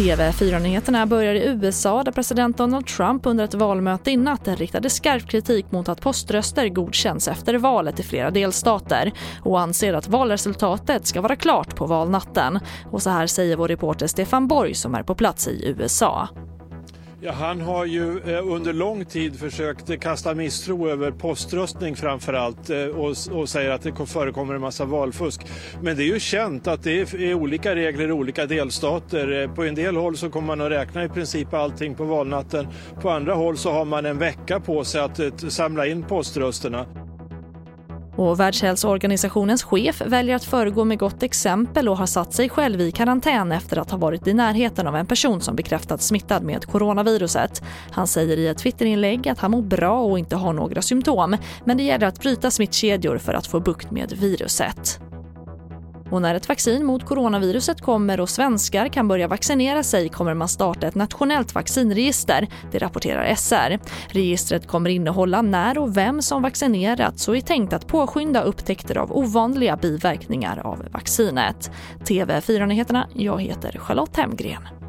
TV4-nyheterna börjar i USA där president Donald Trump under ett valmöte i natt riktade skarp kritik mot att poströster godkänns efter valet i flera delstater och anser att valresultatet ska vara klart på valnatten. Och så här säger vår reporter Stefan Borg som är på plats i USA. Ja, han har ju eh, under lång tid försökt kasta misstro över poströstning framför allt eh, och, och säger att det förekommer en massa valfusk. Men det är ju känt att det är olika regler i olika delstater. Eh, på en del håll så kommer man att räkna i princip allting på valnatten. På andra håll så har man en vecka på sig att eh, samla in poströsterna. Och Världshälsoorganisationens chef väljer att föregå med gott exempel och har satt sig själv i karantän efter att ha varit i närheten av en person som bekräftats smittad med coronaviruset. Han säger i ett Twitterinlägg att han mår bra och inte har några symptom men det gäller att bryta smittkedjor för att få bukt med viruset. Och när ett vaccin mot coronaviruset kommer och svenskar kan börja vaccinera sig kommer man starta ett nationellt vaccinregister, det rapporterar SR. Registret kommer innehålla när och vem som vaccinerats och är tänkt att påskynda upptäckter av ovanliga biverkningar av vaccinet. TV4-nyheterna, jag heter Charlotte Hemgren.